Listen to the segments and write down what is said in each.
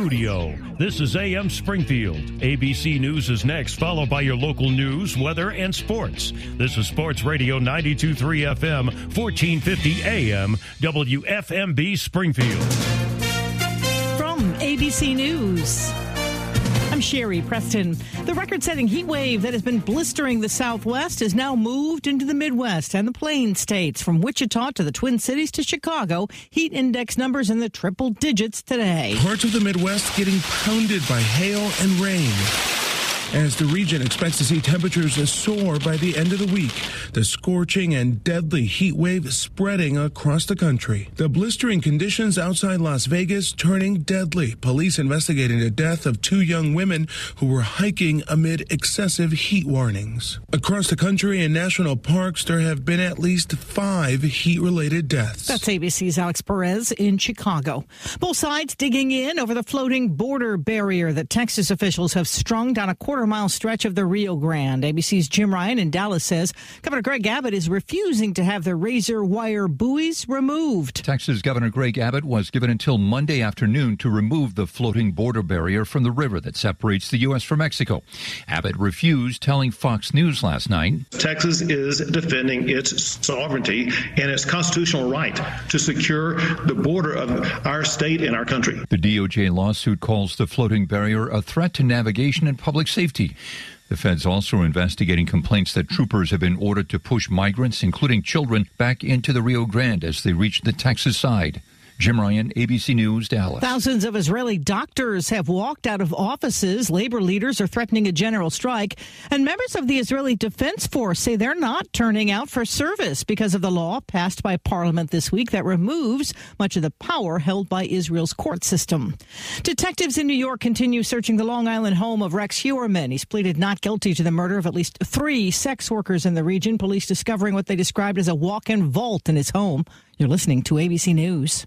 Studio. This is AM Springfield. ABC News is next, followed by your local news, weather, and sports. This is Sports Radio 923 FM, 1450 AM, WFMB Springfield. From ABC News. I'm Sherri Preston. The record setting heat wave that has been blistering the Southwest has now moved into the Midwest and the Plain States. From Wichita to the Twin Cities to Chicago, heat index numbers in the triple digits today. Parts of the Midwest getting pounded by hail and rain as the region expects to see temperatures soar by the end of the week. The scorching and deadly heat wave spreading across the country. The blistering conditions outside Las Vegas turning deadly. Police investigating the death of two young women who were hiking amid excessive heat warnings. Across the country in national parks, there have been at least five heat related deaths. That's ABC's Alex Perez in Chicago. Both sides digging in over the floating border barrier that Texas officials have strung down a quarter mile stretch of the Rio Grande. ABC's Jim Ryan in Dallas says Governor Greg Abbott is refusing to have the razor wire buoys removed. Texas Governor Greg Abbott was given until Monday afternoon to remove the floating border barrier from the river that separates the U.S. from Mexico. Abbott refused, telling Fox News last night Texas is defending its sovereignty and its constitutional right to secure the border of our state and our country. The DOJ lawsuit calls the floating barrier a threat to navigation and public safety. The feds also are investigating complaints that troopers have been ordered to push migrants, including children, back into the Rio Grande as they reach the Texas side. Jim Ryan, ABC News, Dallas. Thousands of Israeli doctors have walked out of offices. Labor leaders are threatening a general strike. And members of the Israeli Defense Force say they're not turning out for service because of the law passed by parliament this week that removes much of the power held by Israel's court system. Detectives in New York continue searching the Long Island home of Rex Heuermann. He's pleaded not guilty to the murder of at least three sex workers in the region. Police discovering what they described as a walk in vault in his home. You're listening to ABC News.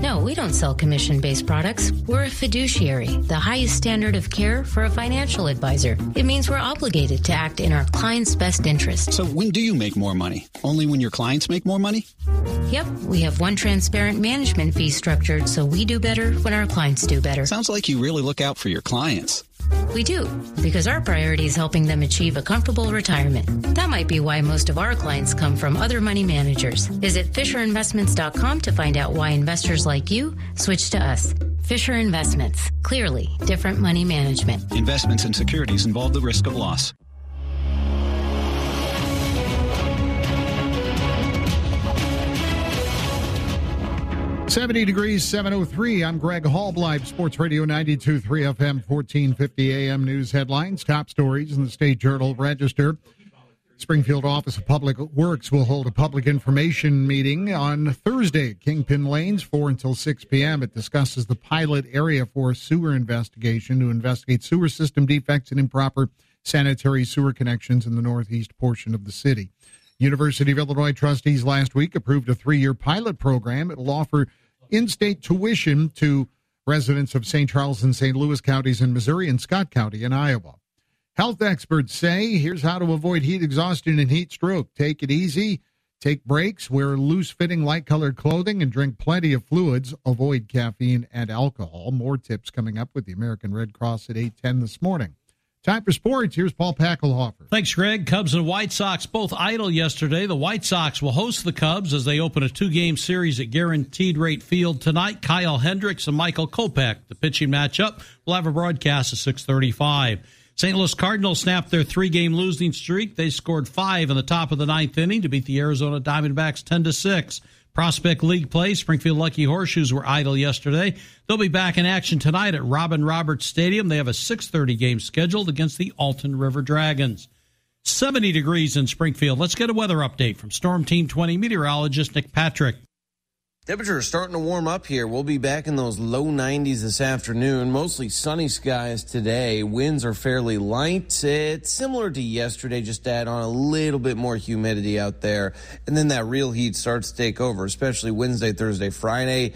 No, we don't sell commission based products. We're a fiduciary, the highest standard of care for a financial advisor. It means we're obligated to act in our client's best interest. So when do you make more money? Only when your clients make more money? Yep, we have one transparent management fee structured so we do better when our clients do better. Sounds like you really look out for your clients. We do, because our priority is helping them achieve a comfortable retirement. That might be why most of our clients come from other money managers. Visit FisherInvestments.com to find out why investors like you switch to us. Fisher Investments. Clearly, different money management. Investments and securities involve the risk of loss. Seventy degrees, seven oh three. I'm Greg Hallbleib, Sports Radio 92.3 FM, fourteen fifty AM. News headlines, top stories in the State Journal Register. Springfield Office of Public Works will hold a public information meeting on Thursday at Kingpin Lanes, 4 until 6 p.m. It discusses the pilot area for a sewer investigation to investigate sewer system defects and improper sanitary sewer connections in the northeast portion of the city. University of Illinois trustees last week approved a three year pilot program. It will offer in state tuition to residents of St. Charles and St. Louis counties in Missouri and Scott County in Iowa. Health experts say here's how to avoid heat exhaustion and heat stroke. Take it easy, take breaks, wear loose fitting, light colored clothing, and drink plenty of fluids. Avoid caffeine and alcohol. More tips coming up with the American Red Cross at 810 this morning. Time for sports. Here's Paul Packelhofer. Thanks, Greg. Cubs and White Sox both idle yesterday. The White Sox will host the Cubs as they open a two-game series at Guaranteed Rate Field tonight. Kyle Hendricks and Michael Kopech, the pitching matchup, will have a broadcast at 635. St. Louis Cardinals snapped their three-game losing streak. They scored five in the top of the ninth inning to beat the Arizona Diamondbacks 10 to 6. Prospect League play. Springfield Lucky Horseshoes were idle yesterday. They'll be back in action tonight at Robin Roberts Stadium. They have a 6:30 game scheduled against the Alton River Dragons. 70 degrees in Springfield. Let's get a weather update from Storm Team 20 meteorologist Nick Patrick. Temperatures starting to warm up here. We'll be back in those low 90s this afternoon. Mostly sunny skies today. Winds are fairly light. It's similar to yesterday, just add on a little bit more humidity out there. And then that real heat starts to take over, especially Wednesday, Thursday, Friday.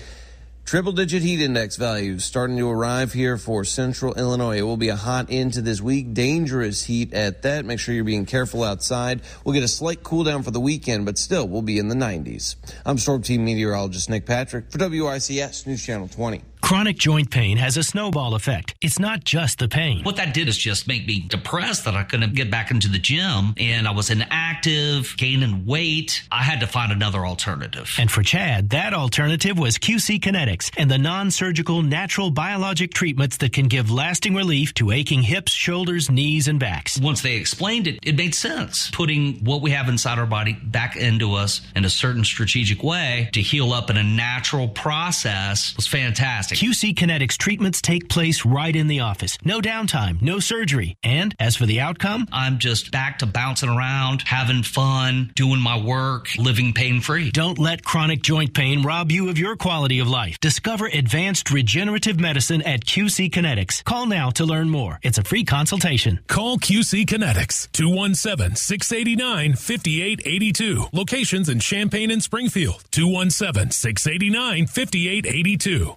Triple digit heat index values starting to arrive here for central Illinois. It will be a hot end to this week. Dangerous heat at that. Make sure you're being careful outside. We'll get a slight cool down for the weekend, but still we'll be in the 90s. I'm Storm Team meteorologist Nick Patrick for WICS News Channel 20. Chronic joint pain has a snowball effect. It's not just the pain. What that did is just make me depressed that I couldn't get back into the gym and I was inactive, gaining weight. I had to find another alternative. And for Chad, that alternative was QC Kinetics and the non surgical natural biologic treatments that can give lasting relief to aching hips, shoulders, knees, and backs. Once they explained it, it made sense. Putting what we have inside our body back into us in a certain strategic way to heal up in a natural process was fantastic. QC Kinetics treatments take place right in the office. No downtime, no surgery. And as for the outcome, I'm just back to bouncing around, having fun, doing my work, living pain free. Don't let chronic joint pain rob you of your quality of life. Discover advanced regenerative medicine at QC Kinetics. Call now to learn more. It's a free consultation. Call QC Kinetics 217 689 5882. Locations in Champaign and Springfield 217 689 5882.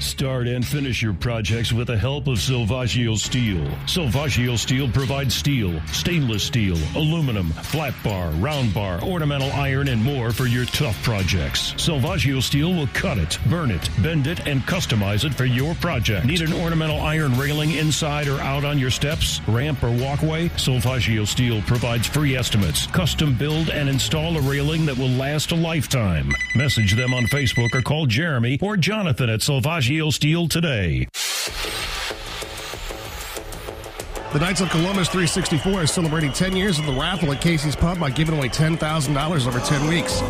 Start and finish your projects with the help of Silvaggio Steel. Silvaggio Steel provides steel, stainless steel, aluminum, flat bar, round bar, ornamental iron, and more for your tough projects. Silvaggio Steel will cut it, burn it, bend it, and customize it for your project. Need an ornamental iron railing inside or out on your steps, ramp, or walkway? Silvaggio Steel provides free estimates, custom build, and install a railing that will last a lifetime. Message them on Facebook or call Jeremy or Jonathan at Silvaggio Steel today. The Knights of Columbus 364 is celebrating 10 years of the raffle at Casey's Pub by giving away $10,000 over 10 weeks.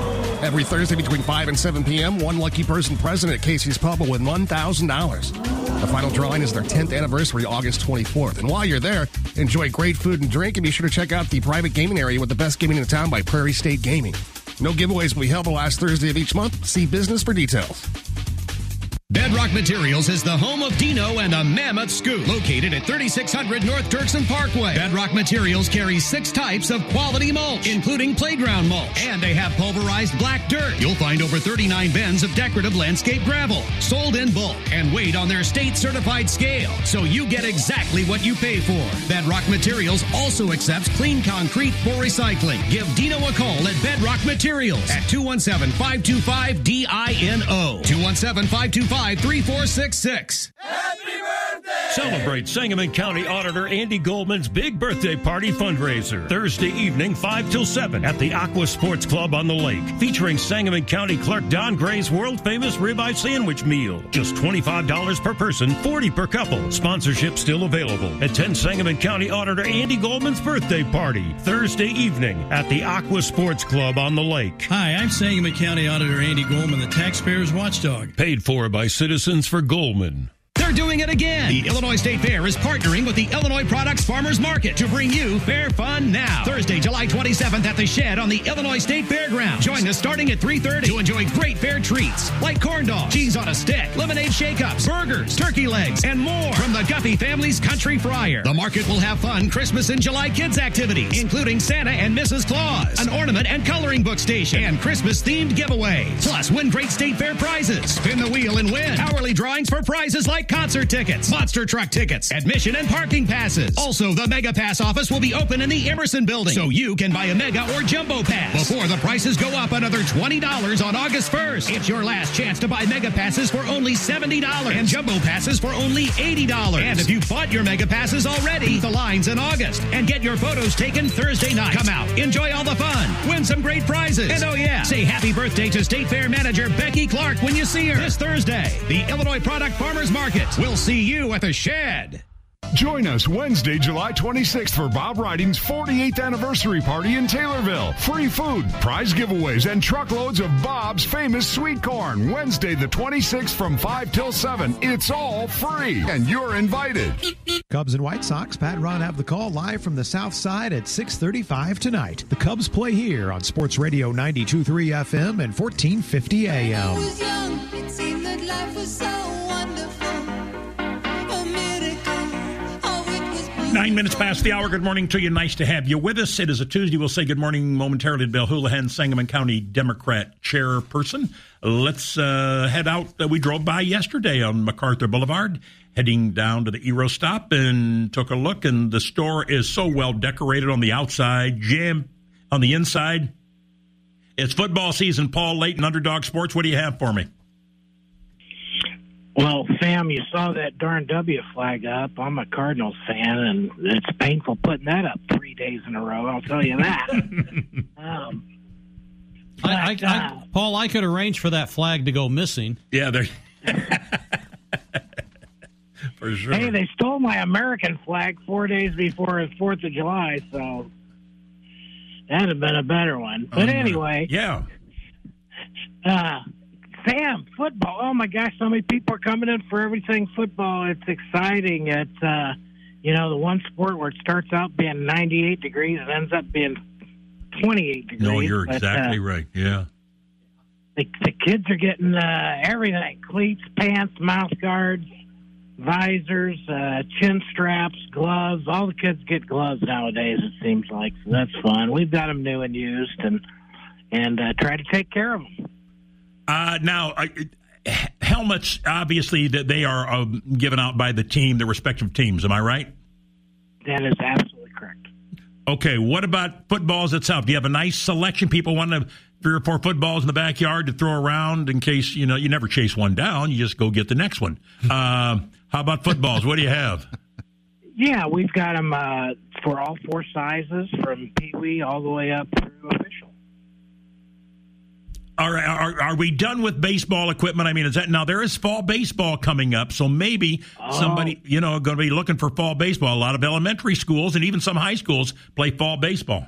Every Thursday between 5 and 7 p.m., one lucky person present at Casey's Pub will win $1,000. The final drawing is their 10th anniversary, August 24th. And while you're there, enjoy great food and drink, and be sure to check out the private gaming area with the best gaming in the town by Prairie State Gaming. No giveaways will be held the last Thursday of each month. See business for details. Bedrock Materials is the home of Dino and a Mammoth Scoop, located at 3600 North Dirksen Parkway. Bedrock Materials carries six types of quality mulch, including playground mulch, and they have pulverized black dirt. You'll find over 39 bins of decorative landscape gravel, sold in bulk and weighed on their state-certified scale, so you get exactly what you pay for. Bedrock Materials also accepts clean concrete for recycling. Give Dino a call at Bedrock Materials at 217-525-DINO. 217-525 3466. Celebrate Sangamon County Auditor Andy Goldman's big birthday party fundraiser Thursday evening 5 till 7 at the Aqua Sports Club on the lake, featuring Sangamon County Clerk Don Gray's world famous ribeye sandwich meal. Just $25 per person, 40 per couple. Sponsorship still available. Attend Sangamon County Auditor Andy Goldman's birthday party Thursday evening at the Aqua Sports Club on the lake. Hi, I'm Sangamon County Auditor Andy Goldman, the taxpayer's watchdog. Paid for by Citizens for Goldman. They're doing it again. The Illinois State Fair is partnering with the Illinois Products Farmers Market to bring you Fair Fun Now. Thursday, July 27th at the Shed on the Illinois State Fairground. Join us starting at 3.30 to enjoy great fair treats like corn dogs, cheese on a stick, lemonade shake-ups, burgers, turkey legs, and more from the Guffey family's Country Fryer. The market will have fun Christmas and July kids activities, including Santa and Mrs. Claus, an ornament and coloring book station, and Christmas-themed giveaways. Plus, win great State Fair prizes. Spin the wheel and win. Hourly drawings for prizes like concert tickets, monster truck tickets, admission and parking passes. Also, the Mega Pass office will be open in the Emmerson building, so you can buy a Mega or Jumbo Pass before the prices go up another $20 on August 1st. It's your last chance to buy Mega Passes for only $70 and Jumbo Passes for only $80. And if you bought your Mega Passes already, the line's in August and get your photos taken Thursday night. Come out, enjoy all the fun, win some great prizes, and oh yeah, say happy birthday to State Fair manager Becky Clark when you see her this Thursday. The Illinois Product Farmers Market. We'll see you at the shed. Join us Wednesday, July 26th for Bob Riding's 48th anniversary party in Taylorville. Free food, prize giveaways, and truckloads of Bob's famous sweet corn. Wednesday, the 26th from 5 till 7. It's all free, and you're invited. Cubs and White Sox, Pat Ron have the call live from the South Side at 635 tonight. The Cubs play here on Sports Radio 92.3 FM and 1450 AM. Nine minutes past the hour. Good morning to you. Nice to have you with us. It is a Tuesday. We'll say good morning momentarily to Bill Houlihan, Sangamon County Democrat chairperson. Let's uh, head out. We drove by yesterday on MacArthur Boulevard, heading down to the Eero stop and took a look. And the store is so well decorated on the outside, jam on the inside. It's football season. Paul Layton, Underdog Sports. What do you have for me? Well, Sam, you saw that darn W flag up. I'm a Cardinals fan, and it's painful putting that up three days in a row. I'll tell you that. um, I, I, I, Paul, I could arrange for that flag to go missing. Yeah, there. for sure. Hey, they stole my American flag four days before the Fourth of July, so that'd have been a better one. But Um, anyway, yeah. Uh, Sam, football. Oh my gosh, so many people are coming in for everything football. It's exciting. It's uh, you know the one sport where it starts out being 98 degrees and ends up being 28 degrees. No, you're But, exactly uh, right. Yeah. The, the kids are getting uh, everything: cleats, pants, mouth guards, visors, uh, chin straps, gloves. All the kids get gloves nowadays. It seems like so that's fun. We've got them new and used, and and uh, try to take care of them. Uh, now, uh, helmets, obviously, that they are um, given out by the team, the respective teams. Am I right? That is absolutely correct. Okay. What about footballs itself? Do you have a nice selection? People want to three or four footballs in the backyard to throw around in case you know you never chase one down. You just go get the next one. Uh, how about footballs? what do you have? Yeah, we've got them uh, for all four sizes, from Pee Wee all the way up through official. Are, are are we done with baseball equipment? I mean, is that now there is fall baseball coming up, so maybe oh. somebody you know going to be looking for fall baseball. A lot of elementary schools and even some high schools play fall baseball.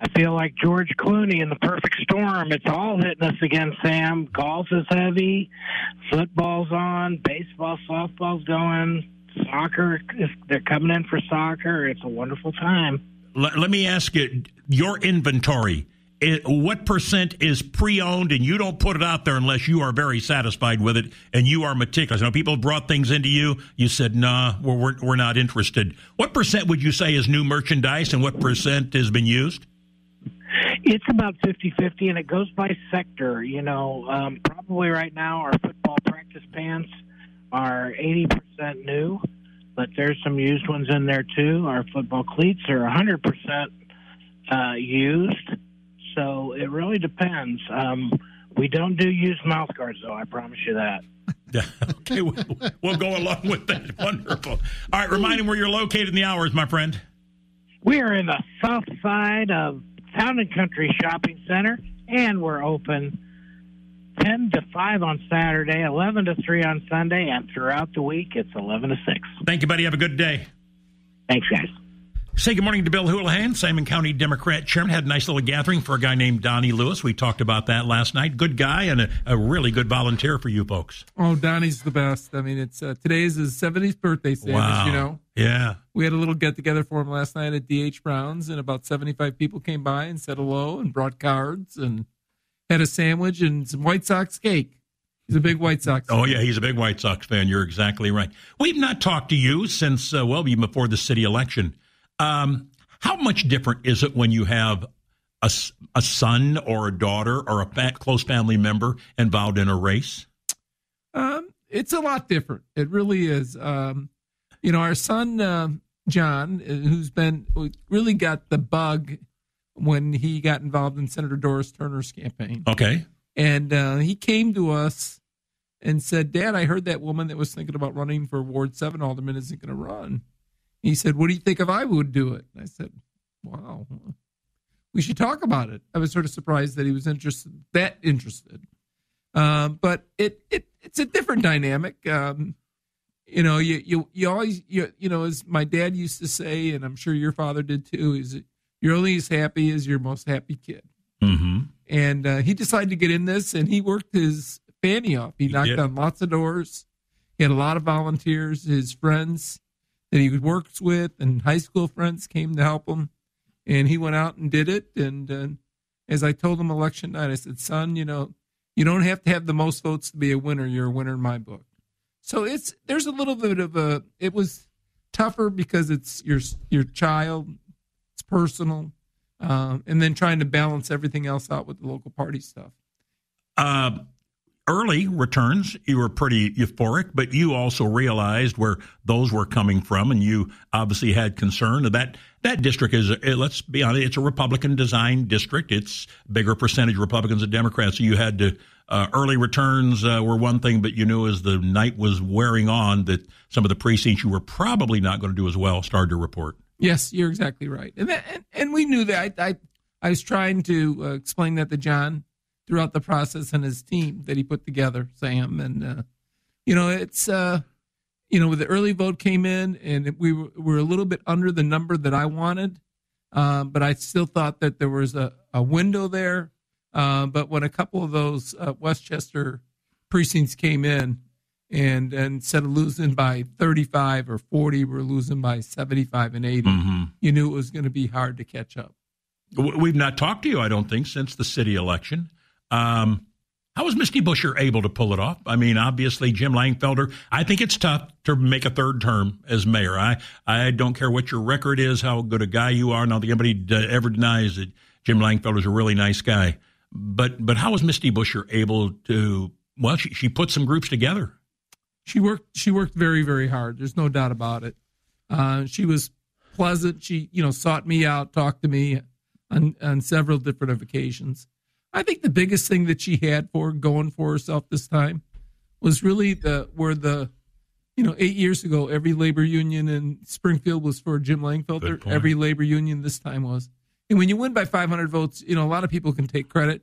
I feel like George Clooney in the perfect storm. It's all hitting us again, Sam. Golf is heavy, football's on, baseball, softball's going, soccer. They're coming in for soccer. It's a wonderful time. Let, let me ask you your inventory. It, what percent is pre-owned, and you don't put it out there unless you are very satisfied with it and you are meticulous. Know, people brought things into you. You said, "Nah, we're we're, we're not interested." What percent would you say is new merchandise, and what percent has been used? It's about 50 50, and it goes by sector. You know, um, probably right now our football practice pants are 80% new, but there's some used ones in there too. Our football cleats are 100% uh, used, so it really depends. Um, we don't do used mouth guards, though, I promise you that. Okay, we'll, we'll go along with that. Wonderful. All right, remind him where you're located in the hours, my friend. We are in the south side of Town and Country Shopping Center, and we're open 10 to 5 on Saturday, 11 to 3 on Sunday, and throughout the week it's 11 to 6. Thank you, buddy. Have a good day. Thanks, guys. Say good morning to Bill Houlihan, Sangamon County Democrat chairman. Had a nice little gathering for a guy named Donnie Lewis. We talked about that last night. Good guy and a, a really good volunteer for you folks. Oh, Donnie's the best. I mean, it's uh, today is his 70th birthday, Sam, Wow. as you know. Yeah. We had a little get together for him last night at DH Brown's, and about 75 people came by and said hello and brought cards and had a sandwich and some White Sox cake. He's a big White Sox. Oh, yeah, he's a big White Sox fan. You're exactly right. We've not talked to you since, uh, well, even before the city election. Um, how much different is it when you have a, a son or a daughter or a fa- close family member involved in a race? Um, it's a lot different. It really is. Um, you know, our son um John, uh, who's been really got the bug when he got involved in Senator Doris Turner's campaign, Okay. and uh, he came to us and said, "Dad, I heard that woman that was thinking about running for Ward Seven alderman isn't going to run." He said, "What do you think if I would do it?" And I said, "Wow, we should talk about it." I was sort of surprised that he was interested, that interested. Um, but it, it it's a different dynamic. Um, you know, you you you always you you know, as my dad used to say, and I'm sure your father did too, is you're only as happy as your most happy kid. Mm-hmm. And uh, he decided to get in this, and he worked his fanny off. He, knocked did. on lots of doors. He had a lot of volunteers. His friends that he works with and high school friends came to help him, and he went out and did it. And uh, as I told him election night, I said, "Son, you know, you don't have to have the most votes to be a winner. You're a winner in my book." So it's there's a little bit of a. It was tougher because it's your your child. It's personal, um, and then trying to balance everything else out with the local party stuff. Uh, early returns, you were pretty euphoric, but you also realized where those were coming from, and you obviously had concern that that district is. Let's be honest, it's a Republican designed district. It's bigger percentage Republicans than Democrats. So you had to. Uh, early returns uh, were one thing, but you knew as the night was wearing on that some of the precincts you were probably not going to do as well started to report. Yes, you're exactly right, and that, and, and we knew that. I I, I was trying to uh, explain that to John throughout the process and his team that he put together, Sam, and uh, you know it's uh, you know the early vote came in and we were, were a little bit under the number that I wanted, um, but I still thought that there was a, a window there. Uh, but when a couple of those uh, Westchester precincts came in, and and instead of losing by 35 or 40, we're losing by 75 and 80. Mhm. You knew it was going to be hard to catch up. We've not talked to you, I don't think, since the city election. Um, how was Misty Buscher able to pull it off? I mean, obviously, Jim Langfelder, I think it's tough to make a third term as mayor. I, I don't care what your record is, how good a guy you are. Not that anybody ever denies that Jim Langfelder's a really nice guy. But but how was Misty Buscher able to, well, she, she put some groups together. She worked. She worked very, very hard. There's no doubt about it. Uh, she was pleasant. She, you know, sought me out, talked to me on on several different occasions. I think the biggest thing that she had for going for herself this time was really the where the, you know, eight years ago every labor union in Springfield was for Jim Langfelder. Every labor union this time was. And when you win by 500 votes, you know, a lot of people can take credit,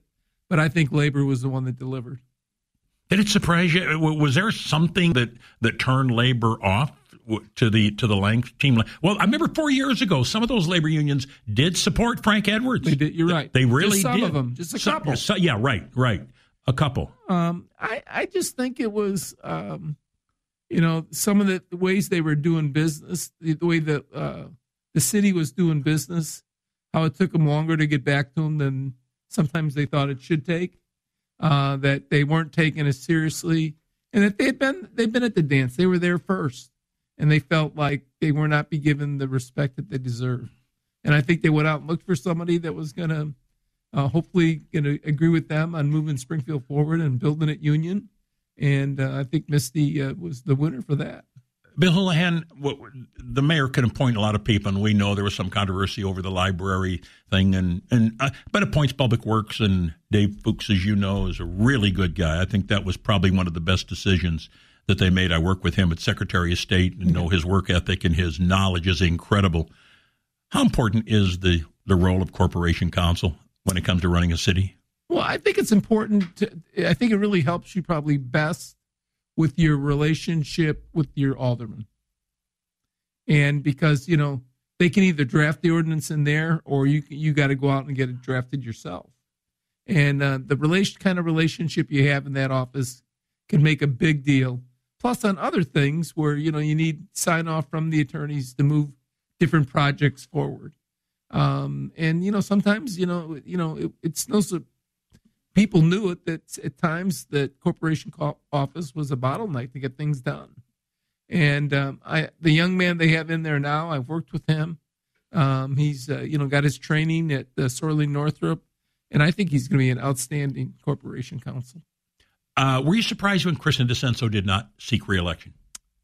but I think labor was the one that delivered. Did it surprise you? Was there something that, that turned labor off to the to the Lang team? Well, I remember four years ago, some of those labor unions did support Frank Edwards. They did. You're right. They really Just some did. of them. Just a Some- couple. so- yeah, right, right. A couple. Um, I, I just think it was, um, you know, some of the, ways they were doing business, the, the way that uh, the city was doing business, how it took them longer to get back to them than sometimes they thought it should take. Uh, that they weren't taken as seriously, and that they had been they've been at the dance. They were there first, and they felt like they were not be given the respect that they deserve. And I think they went out and looked for somebody that was going to uh, hopefully going to agree with them on moving Springfield forward and building it union. And uh, I think Misty uh, was the winner for that. Bill Houlihan, what, the mayor can appoint a lot of people, and we know there was some controversy over the library thing, and and uh, but appoints Public Works, and Dave Fuchs, as you know, is a really good guy. I think that was probably one of the best decisions that they made. I work with him at Secretary of State and know his work ethic and his knowledge is incredible. How important is the the role of corporation counsel when it comes to running a city? Well, I think it's important. To, I think it really helps you probably best with your relationship with your alderman. And because, you know, they can either draft the ordinance in there or you you got to go out and get it drafted yourself. And uh, the relation kind of relationship you have in that office can make a big deal. Plus, on other things where you know you need sign off from the attorneys to move different projects forward. Um, and you know sometimes you know you know it, it's no people knew it that at times the corporation co- office was a bottleneck to get things done. And um, I, the young man they have in there now, I've worked with him. Um, he's uh, you know got his training at uh, Sorling Northrup, and I think he's going to be an outstanding corporation counsel. Uh, were you surprised when Kristen DiCenso did not seek reelection?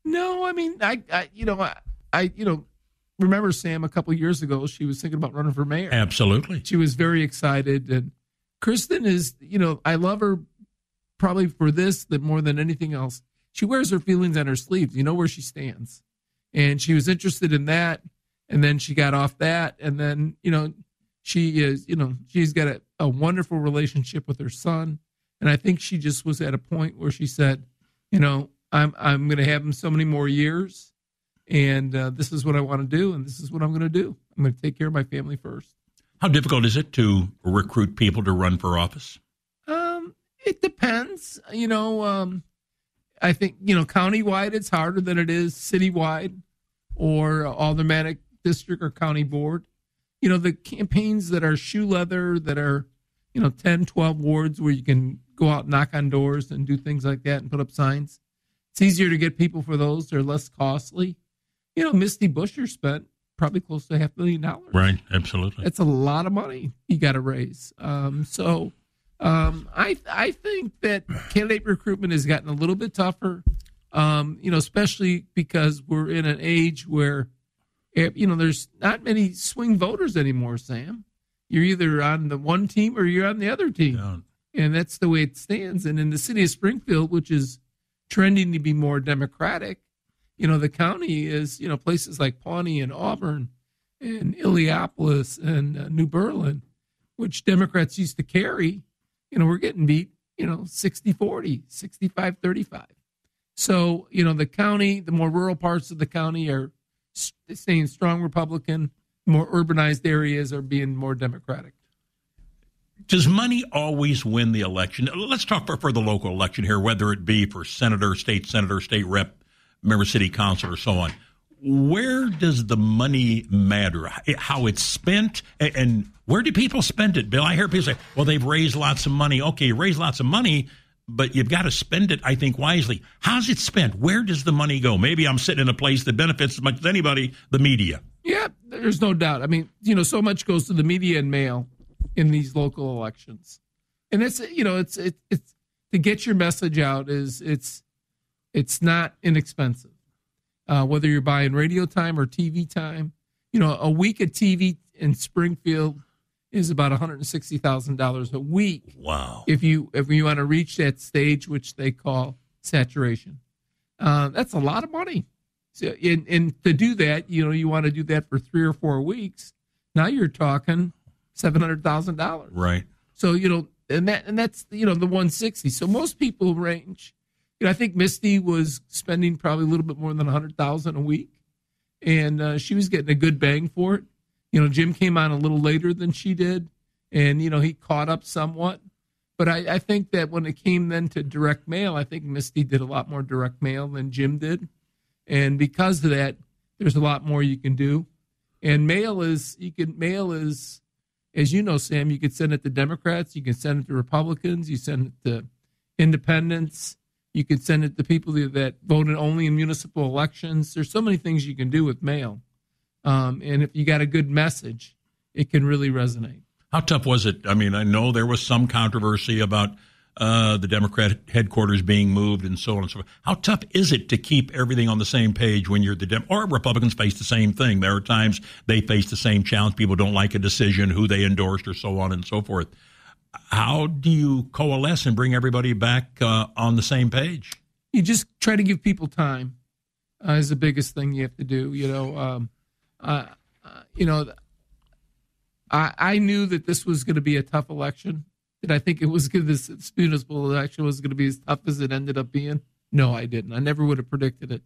No, I mean I, I you know I, I you know remember Sam a couple years ago she was thinking about running for mayor. Absolutely. She was very excited and Kristen is you know I love her probably for this that more than anything else. She wears her feelings on her sleeves. You know where she stands. And she was interested in that and then she got off that and then you know she is you know she's got a, a wonderful relationship with her son and I think she just was at a point where she said, you know, I'm I'm going to have them so many more years, and uh, this is what I want to do, and this is what I'm going to do. I'm going to take care of my family first. How difficult is it to recruit people to run for office? Um, it depends. You know, um, I think you know countywide it's harder than it is citywide or aldermanic district or county board. You know, the campaigns that are shoe leather that are you know 10, 12 wards where you can go out and knock on doors and do things like that and put up signs. It's easier to get people for those. They're less costly. You know, Misty Buscher spent probably close to half a million dollars. Right, absolutely. That's a lot of money you got to raise. Um, so um, I I think that candidate recruitment has gotten a little bit tougher. Um, you know, especially because we're in an age where eh, you know there's not many swing voters anymore. Sam, you're either on the one team or you're on the other team. And that's the way it stands. And in the city of Springfield, which is trending to be more democratic, you know, the county is, you know, places like Pawnee and Auburn and Illiopolis and uh, New Berlin, which Democrats used to carry, you know, we're getting beat, you know, 60 40, 65 35. So, you know, the county, the more rural parts of the county are staying strong Republican, more urbanized areas are being more Democratic. Does money always win the election? Let's talk for, for the local election here, whether it be for senator, state senator, state rep, member city council, or so on. Where does the money matter? How it's spent, and where do people spend it? Bill, I hear people say, "Well, they've raised lots of money." Okay, you raise lots of money, but you've got to spend it, I think, wisely. How's it spent? Where does the money go? Maybe I'm sitting in a place that benefits as much as anybody, the media. Yeah, there's no doubt. I mean, you know, so much goes to the media and mail in these local elections, and it's you know, it's it, it's to get your message out is it's it's not inexpensive. Uh, whether you're buying radio time or TV time, you know, a week of TV in Springfield is about $160,000 a week. Wow. If you if you want to reach that stage which they call saturation. Uh, that's a lot of money. So and, and to do that, you know, you want to do that for 3 or 4 weeks. Now you're talking $700,000. Right. So, you know, and that and that's you know the 160. So most people range you know, I think Misty was spending probably a little bit more than a hundred thousand a week, and uh, she was getting a good bang for it. You know, Jim came on a little later than she did, and you know he caught up somewhat. But I, I think that when it came then to direct mail, I think Misty did a lot more direct mail than Jim did, and because of that, there's a lot more you can do. And mail is you can mail is, as you know, Sam, you can send it to Democrats, you can send it to Republicans, you send it to independents you can send it to people that voted only in municipal elections. There's so many things you can do with mail. Um, and if you got a good message, it can really resonate. How tough was it? I mean, I know there was some controversy about uh, the Democrat headquarters being moved and so on and so forth. How tough is it to keep everything on the same page when you're the Dem- or Republicans face the same thing? There are times they face the same challenge. People don't like a decision, who they endorsed, or so on and so forth how do you coalesce and bring everybody back uh, on the same page? You just try to give people time. Uh, is the biggest thing you have to do. You know, um, uh, you know, I I knew that this was going to be a tough election. Did I think it was good? This municipal election was going to be as tough as it ended up being? No, I didn't. I never would have predicted it.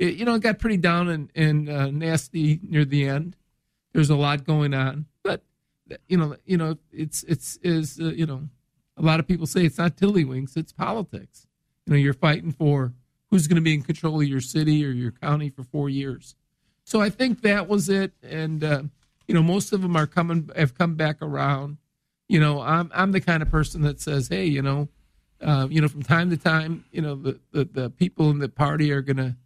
it you know, it got pretty down and, and uh, nasty near the end. There's a lot going on, but you know, you know, it's it's is uh, you know, a lot of people say it's not tiddlywinks, it's politics. You know, you're fighting for who's going to be in control of your city or your county for four years. So I think that was it, and uh, you know, most of them are coming have come back around. You know, I'm I'm the kind of person that says, hey, you know, uh, you know, from time to time, you know, the the, the people in the party are going to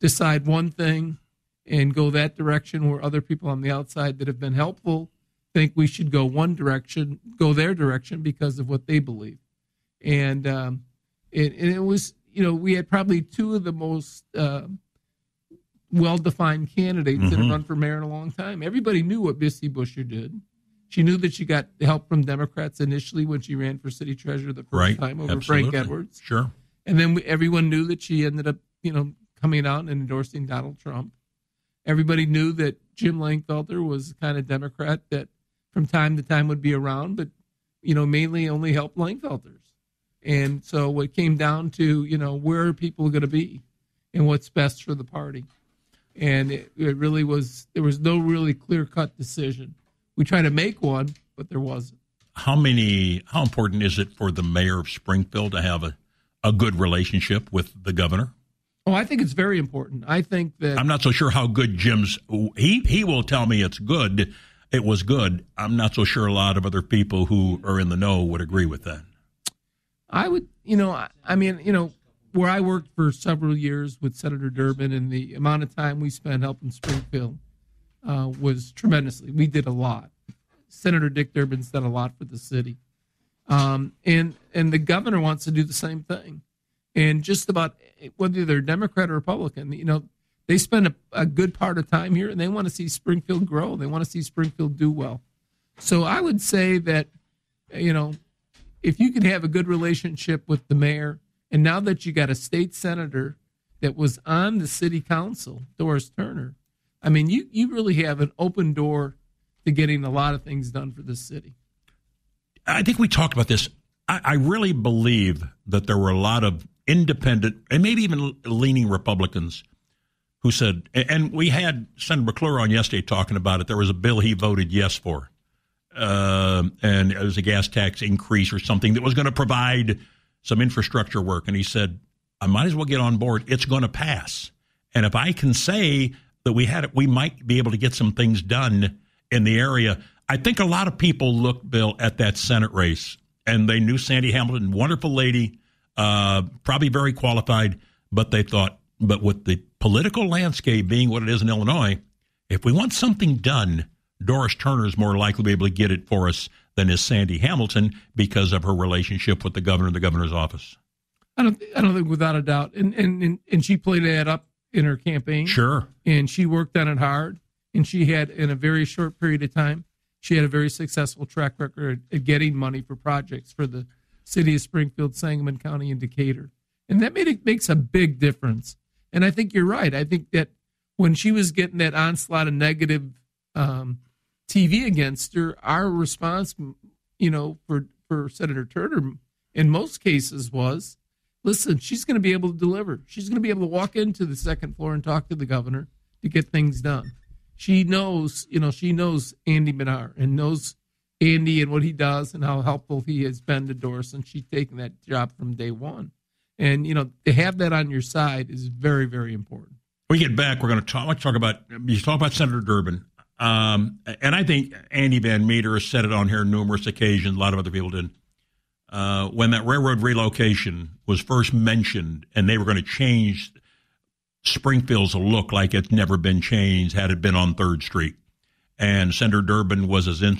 decide one thing and go that direction, where other people on the outside that have been helpful think we should go one direction, go their direction because of what they believe. And um, it, and it was, you know, we had probably two of the most uh, well-defined candidates mm-hmm. that had run for mayor in a long time. Everybody knew what Misty Buscher did. She knew that she got help from Democrats initially when she ran for city treasurer the first right. time over Absolutely. Frank Edwards. Sure. And then we, everyone knew that she ended up, you know, coming out and endorsing Donald Trump. Everybody knew that Jim Langfelder was the kind of Democrat that from time to time would be around, but you know mainly only helped Langfelders. And so it came down to, you know, where are people going to be and what's best for the party. And it, it really was, there was no really clear cut decision. We tried to make one, but there wasn't. How many, how important is it for the mayor of Springfield to have a, a good relationship with the governor? Oh, I think it's very important. I think that I'm not so sure how good Jim's. He he will tell me it's good. It was good. I'm not so sure a lot of other people who are in the know would agree with that. I would, you know, I, I mean, you know, where I worked for several years with Senator Durbin and the amount of time we spent helping Springfield uh, was tremendously. We did a lot. Senator Dick Durbin's done a lot for the city, um, and and the governor wants to do the same thing. And just about whether they're Democrat or Republican, you know, they spend a, a good part of time here, and they want to see Springfield grow. They want to see Springfield do well. So I would say that, you know, if you can have a good relationship with the mayor, and now that you got a state senator that was on the city council, Doris Turner, I mean, you you really have an open door to getting a lot of things done for the city. I think we talked about this. I, I really believe that there were a lot of independent and maybe even leaning Republicans who said, and we had Senator McClure on yesterday talking about it. There was a bill he voted yes for, uh, and it was a gas tax increase or something that was going to provide some infrastructure work. And he said, I might as well get on board. It's going to pass. And if I can say that we had it, we might be able to get some things done in the area. I think a lot of people looked, Bill, at that Senate race and they knew Sandy Hamilton, wonderful lady, uh, probably very qualified, but they thought, but with the political landscape being what it is in Illinois, if we want something done, Doris Turner is more likely to be able to get it for us than is Sandy Hamilton because of her relationship with the governor and the governor's office. I don't, I don't think without a doubt, and and and she played that up in her campaign. Sure, and she worked on it hard, and she had in a very short period of time, she had a very successful track record at getting money for projects for the city of Springfield, Sangamon County, and Decatur. And that made it makes a big difference. And I think you're right. I think that when she was getting that onslaught of negative um, TV against her, our response, you know, for for Senator Turner, in most cases was, listen, she's going to be able to deliver. She's going to be able to walk into the second floor and talk to the governor to get things done. She knows, you know, she knows Andy Bednar and knows Andy and what he does and how helpful he has been to Doris, and she's taken that job from day one. And you know, to have that on your side is very, very important. We get back, we're going to talk, Let's talk about you talk about Senator Durbin, um, and I think Andy Van Meter has said it on here numerous occasions. A lot of other people did. Uh, when that railroad relocation was first mentioned, and they were going to change Springfield's look like it's never been changed had it been on Third Street, and Senator Durbin was as in,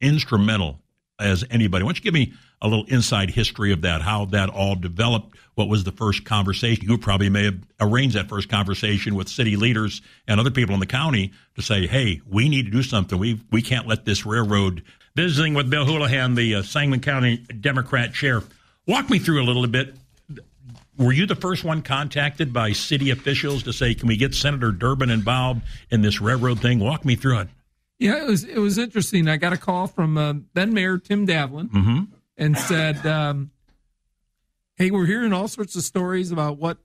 instrumental as anybody. Why don't you give me a little inside history of that, how that all developed? What was the first conversation? You probably may have arranged that first conversation with city leaders and other people in the county to say, hey, we need to do something. We, we can't let this railroad. Visiting with Bill Houlihan, the uh, Sangamon County Democrat chair. Walk me through a little bit. Were you the first one contacted by city officials to say, can we get Senator Durbin involved in this railroad thing? Walk me through it. Yeah, it was it was interesting. I got a call from uh, then Mayor Tim Davlin mm-hmm. and said, um, "Hey, we're hearing all sorts of stories about what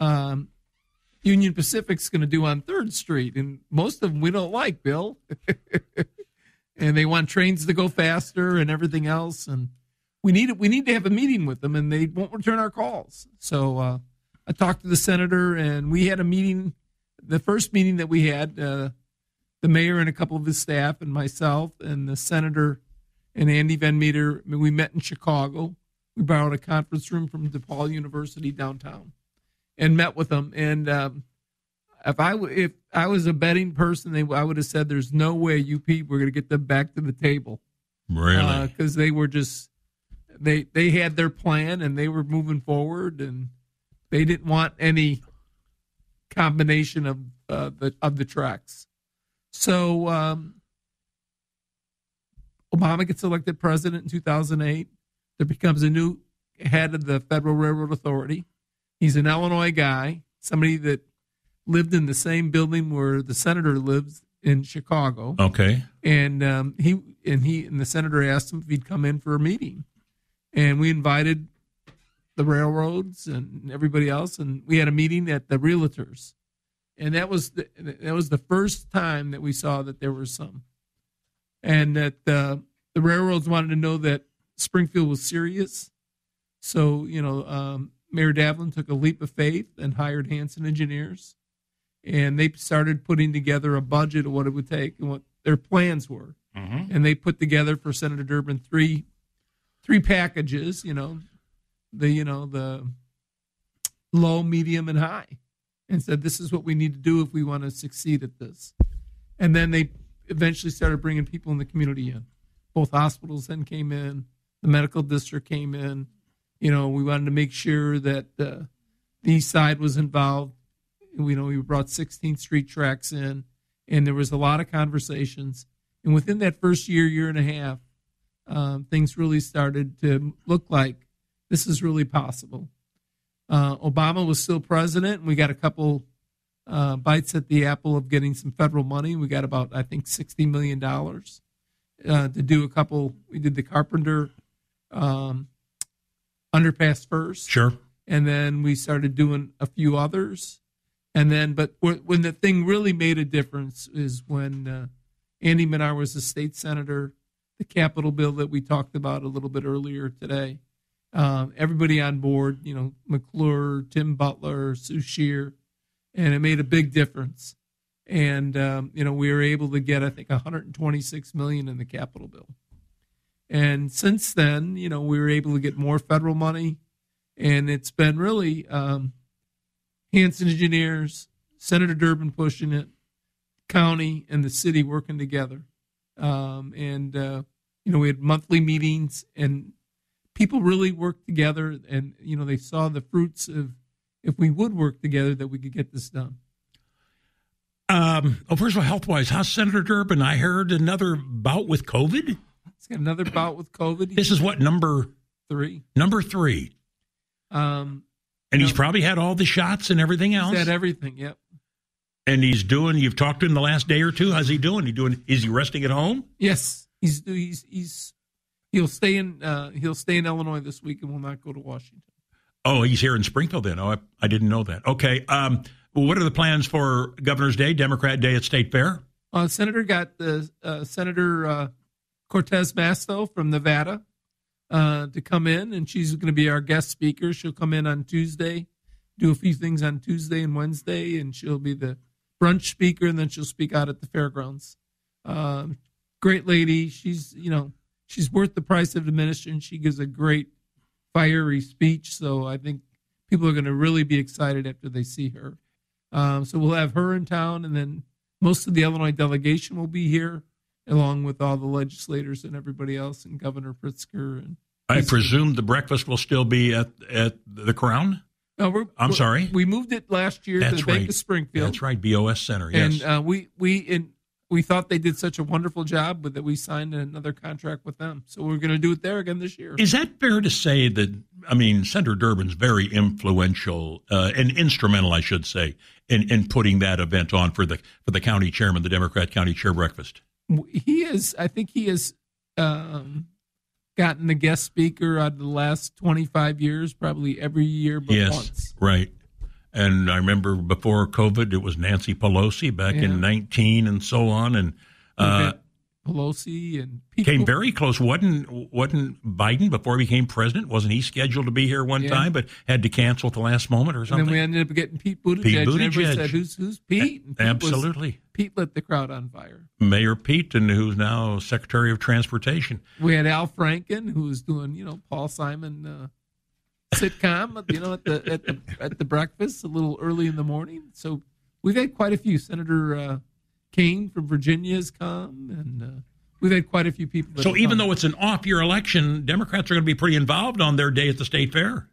um, Union Pacific's going to do on Third Street, and most of them we don't like, Bill. and they want trains to go faster and everything else, and we need we need to have a meeting with them, and they won't return our calls. So uh, I talked to the senator, and we had a meeting. The first meeting that we had." Uh, the mayor and a couple of his staff and myself and the senator and Andy Van Meter. I mean, we met in Chicago. We borrowed a conference room from DePaul University downtown and met with them. And um, if I if I was a betting person, they, I would have said, "There's no way you people are going to get them back to the table." Really? Because uh, they were just they they had their plan and they were moving forward and they didn't want any combination of uh, the of the tracks. So um, Obama gets elected president in 2008. There becomes a new head of the Federal Railroad Authority. He's an Illinois guy, somebody that lived in the same building where the senator lives in Chicago. Okay. And um, he and he and the senator asked him if he'd come in for a meeting, and we invited the railroads and everybody else, and we had a meeting at the realtors, and that was the, that was the first time that we saw that there were some, and that uh, the railroads wanted to know that Springfield was serious. So you know, um, Mayor Davlin took a leap of faith and hired Hanson Engineers, and they started putting together a budget of what it would take and what their plans were, Mm-hmm. and they put together for Senator Durbin three three packages. You know, the you know the low, medium, and high, and said this is what we need to do if we want to succeed at this. And then they eventually started bringing people in the community in. Both hospitals then came in, the medical district came in. You know, we wanted to make sure that uh, the east side was involved. We know we brought 16th Street tracks in, and there was a lot of conversations. And within that first year, year and a half, um, things really started to look like this is really possible. Uh, Obama was still president, and we got a couple uh, bites at the apple of getting some federal money. We got about, I think, $60 million uh, to do a couple. We did the Carpenter um, underpass first. Sure. And then we started doing a few others. And then, but when the thing really made a difference is when uh, Andy Manar was a state senator, the capital bill that we talked about a little bit earlier today. Um, everybody on board, you know, McClure, Tim Butler, Sue Scherer, and it made a big difference. And um, you know, we were able to get, I think, 126 million in the capital bill. And since then, you know, we were able to get more federal money, and it's been really um, Hanson Engineers, Senator Durbin pushing it, county and the city working together. Um, and uh, you know, we had monthly meetings, and people really worked together, and you know, they saw the fruits of if we would work together that we could get this done. Um, oh, first of all, health wise, how's Senator Durbin? I heard another bout with COVID. He's got another bout with COVID. This is what number three. Number three, Um, and he's probably had all the shots and everything else. he's had everything. Yep. and he's doing. You've talked to him the last day or two. How's he doing? He doing? Is he resting at home? Yes, he's he's he's he'll stay in uh, he'll stay in Illinois this week and will not go to Washington. Oh, he's here in Springfield. Then. Oh, I, I didn't know that. Okay. Um, well, what are the plans for Governor's Day, Democrat Day at State Fair? Uh, Senator got the uh, Senator uh, Cortez Masto from Nevada uh, to come in, and she's going to be our guest speaker. She'll come in on Tuesday, do a few things on Tuesday and Wednesday, and she'll be the brunch speaker, and then she'll speak out at the fairgrounds. Um, great lady. She's you know she's worth the price of admission. She gives a great fiery speech, so I think people are going to really be excited after they see her. Um, so we'll have her in town, and then most of the Illinois delegation will be here, along with all the legislators and everybody else, and Governor Pritzker. And I presume the breakfast will still be at at the Crown. No, I'm sorry. we moved it last year That's to the Bank of Springfield. That's right. BOS Center. Yes. And uh, we we in, we thought they did such a wonderful job, but that we signed another contract with them. So we're going to do it there again this year. Is that fair to say that, I mean, Senator Durbin's very influential uh, and instrumental, I should say, in, in putting that event on for the for the county chairman, the Democrat county chair breakfast? He is i think he has um, gotten the guest speaker out of the last 25 years probably every year but yes, once right. And I remember before COVID, it was Nancy Pelosi back Yeah. in 19 and so on. And uh, pelosi and people came very close. wasn't wasn't Biden before he became president? Wasn't he scheduled to be here one Yeah. time, but had to cancel at the last moment or and something? then we ended up getting pete buttigieg, Pete and Buttigieg. said who's who's pete And Pete was- Absolutely. Pete lit the crowd on fire Mayor Pete, and who's now Secretary of Transportation. we had al franken who was doing you know paul simon uh, sitcom you know at the at the at the breakfast a little early in the morning so we've had quite a few senator uh, kaine from virginia has come and uh, we've had quite a few people So even come. though it's an off-year election, Democrats are going to be pretty involved on their day at the state fair.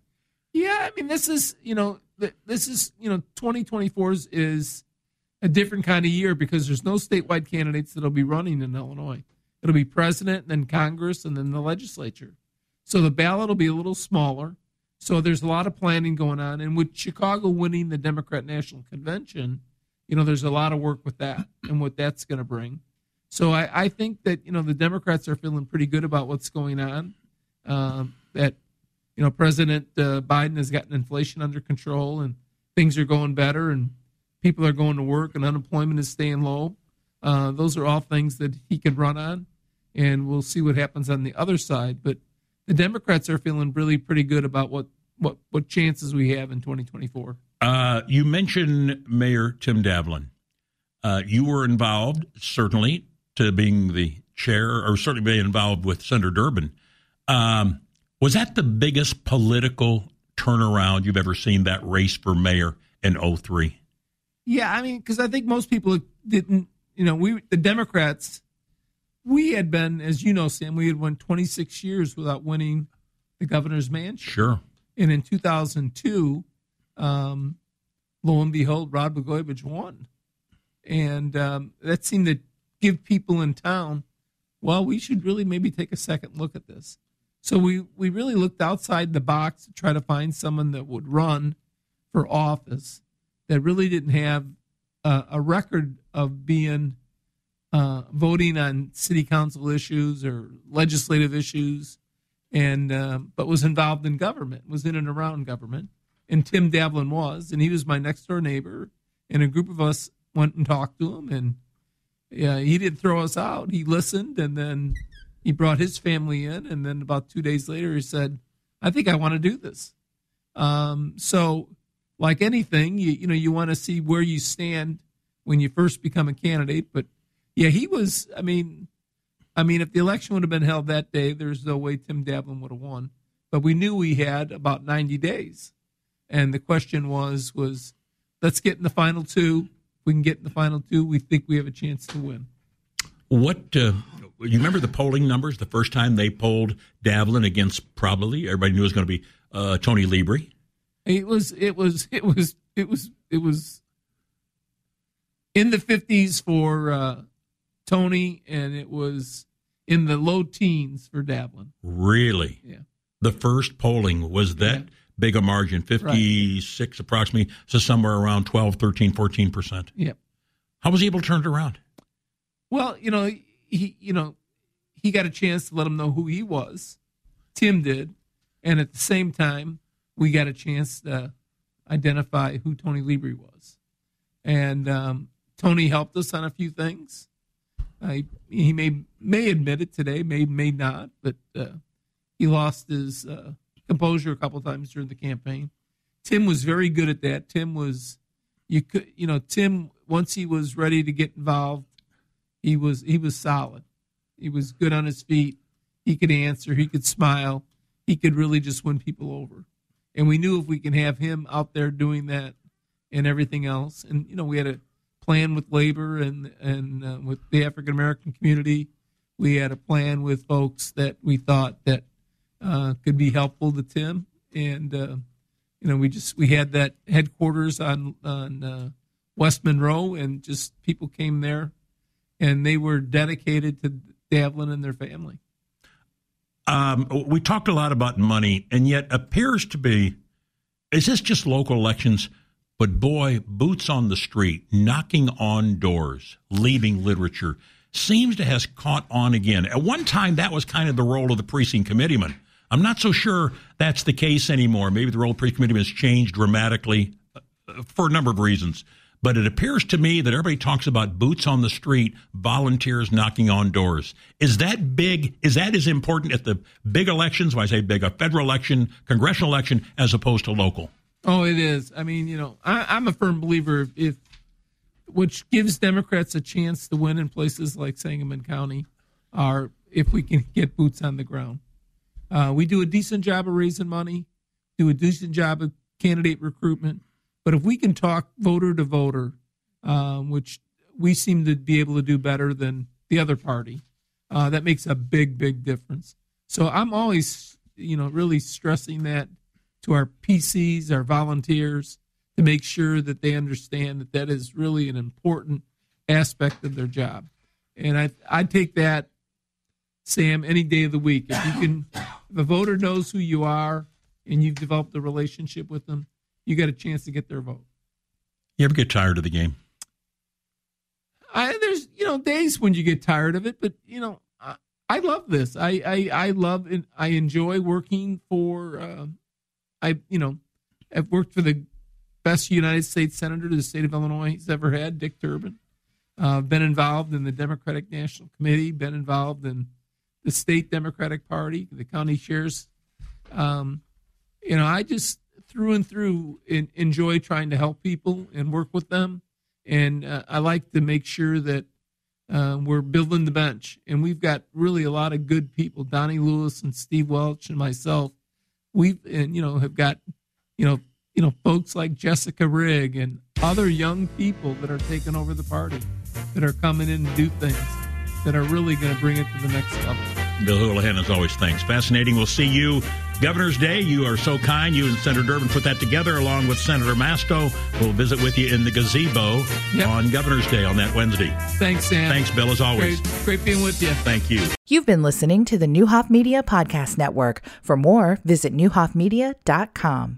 Yeah, I mean, this is you know, this is you know, 2024 is, is a different kind of year because there's no statewide candidates that'll be running in Illinois. It'll be president, and then Congress, and then the legislature. So the ballot will be a little smaller. So there's a lot of planning going on, and with Chicago winning the Democrat National Convention, you know, there's a lot of work with that and what that's going to bring. So I, I think that you know the Democrats are feeling pretty good about what's going on. Um, that you know President uh, Biden has gotten inflation under control and things are going better and people are going to work and unemployment is staying low. Uh, those are all things that he can run on, and we'll see what happens on the other side. But the Democrats are feeling really pretty good about what what what chances we have in 2024. Uh, you mentioned Mayor Tim Davlin. Uh, you were involved, certainly, to being the chair, or certainly being involved with Senator Durbin. Um, was that the biggest political turnaround you've ever seen, that race for mayor in 03? Yeah, I mean, because I think most people didn't, you know, we, the Democrats, we had been, as you know, Sam, we had won 26 years without winning the governor's mansion. Sure. And in 2002, um, lo and behold, Rod Blagojevich won. And um, that seemed to give people in town, well, we should really maybe take a second look at this. So we, we really looked outside the box to try to find someone that would run for office that really didn't have uh, a record of being uh, voting on city council issues or legislative issues, and um, but was involved in government, was in and around government, and Tim Davlin was, and he was my next door neighbor, and a group of us went and talked to him, and yeah, he didn't throw us out. He listened, and then he brought his family in, and then about two days later, he said, "I think I want to do this." Um, so, like anything, you you know, you want to see where you stand when you first become a candidate. But yeah, he was. I mean, I mean, if the election would have been held that day, there's no way Tim Davlin would have won. But we knew we had about 90 days, and the question was was let's get in the final two. If we can get in the final two, we think we have a chance to win. What uh, you remember the polling numbers the first time they polled Davlin against probably everybody knew it was going to be uh, Tony Libri. It was it was it was it was it was in the fifties for uh, Tony, and it was in the low teens for Davlin. Really? Yeah. The first polling was that yeah. big a margin, 56 right. approximately, so somewhere around 12, 13, 14%. Yep. How was he able to turn it around? Well, you know, he you know, he got a chance to let him know who he was. Tim did, and at the same time, we got a chance to identify who Tony Libri was, and um, Tony helped us on a few things. Uh, he may may admit it today, may may not, but uh, he lost his uh, composure a couple times during the campaign. Tim was very good at that. Tim was, you could, you know, Tim once he was ready to get involved, he was he was solid. He was good on his feet. He could answer. He could smile. He could really just win people over. And we knew if we can have him out there doing that and everything else, and you know, we had a plan with labor and and uh, with the African American community. We had a plan with folks that we thought that uh, could be helpful to Tim, and uh, you know, we just we had that headquarters on on uh, West Monroe, and just people came there, and they were dedicated to Davlin and their family. Um, we talked a lot about money, and yet appears to be is this just local elections? But boy, boots on the street, knocking on doors, leaving literature seems to has caught on again. At one time, that was kind of the role of the precinct committeeman. I'm not so sure that's the case anymore. Maybe the role of precinct committeeman has changed dramatically uh, for a number of reasons. But it appears to me that everybody talks about boots on the street, volunteers knocking on doors. Is that big? Is that as important at the big elections? When I say big, a federal election, congressional election, as opposed to local? Oh, it is. I mean, you know, I, am a firm believer if, which gives Democrats a chance to win in places like Sangamon County, are if we can get boots on the ground. Uh, we do a decent job of raising money, do a decent job of candidate recruitment, but if we can talk voter to voter, um, which we seem to be able to do better than the other party, uh, that makes a big, big difference. So I'm always, you know, really stressing that to our PCs, our volunteers, to make sure that they understand that that is really an important aspect of their job. And I I take that, Sam, any day of the week. If you can, if a voter knows who you are and you've developed a relationship with them, you got a chance to get their vote. You ever get tired of the game? I, there's you know days when you get tired of it, but you know I love this. I I, I love it. I enjoy working for. Uh, I you know, I've worked for the best United States senator the state of Illinois has ever had, Dick Durbin. Uh, been involved in the Democratic National Committee. Been involved in the state Democratic Party, the county chairs. Um, you know, I just through and through in, enjoy trying to help people and work with them, and uh, I like to make sure that uh, we're building the bench, and we've got really a lot of good people. Donnie Lewis and Steve Welch and myself. We've and you know have got you know you know folks like Jessica Rigg and other young people that are taking over the party, that are coming in and do things that are really going to bring it to the next level. Bill Houlihan, as always, thanks. Fascinating. We'll see you Governor's Day. You are so kind. You and Senator Durbin put that together along with Senator Masto. We'll visit with you in the gazebo yep. on Governor's Day on that Wednesday. Thanks, Sam. Thanks, Bill, as always. Great, great being with you. Thank you. You've been listening to the Neuhoff Media Podcast Network. For more, visit neuhoffmedia.com.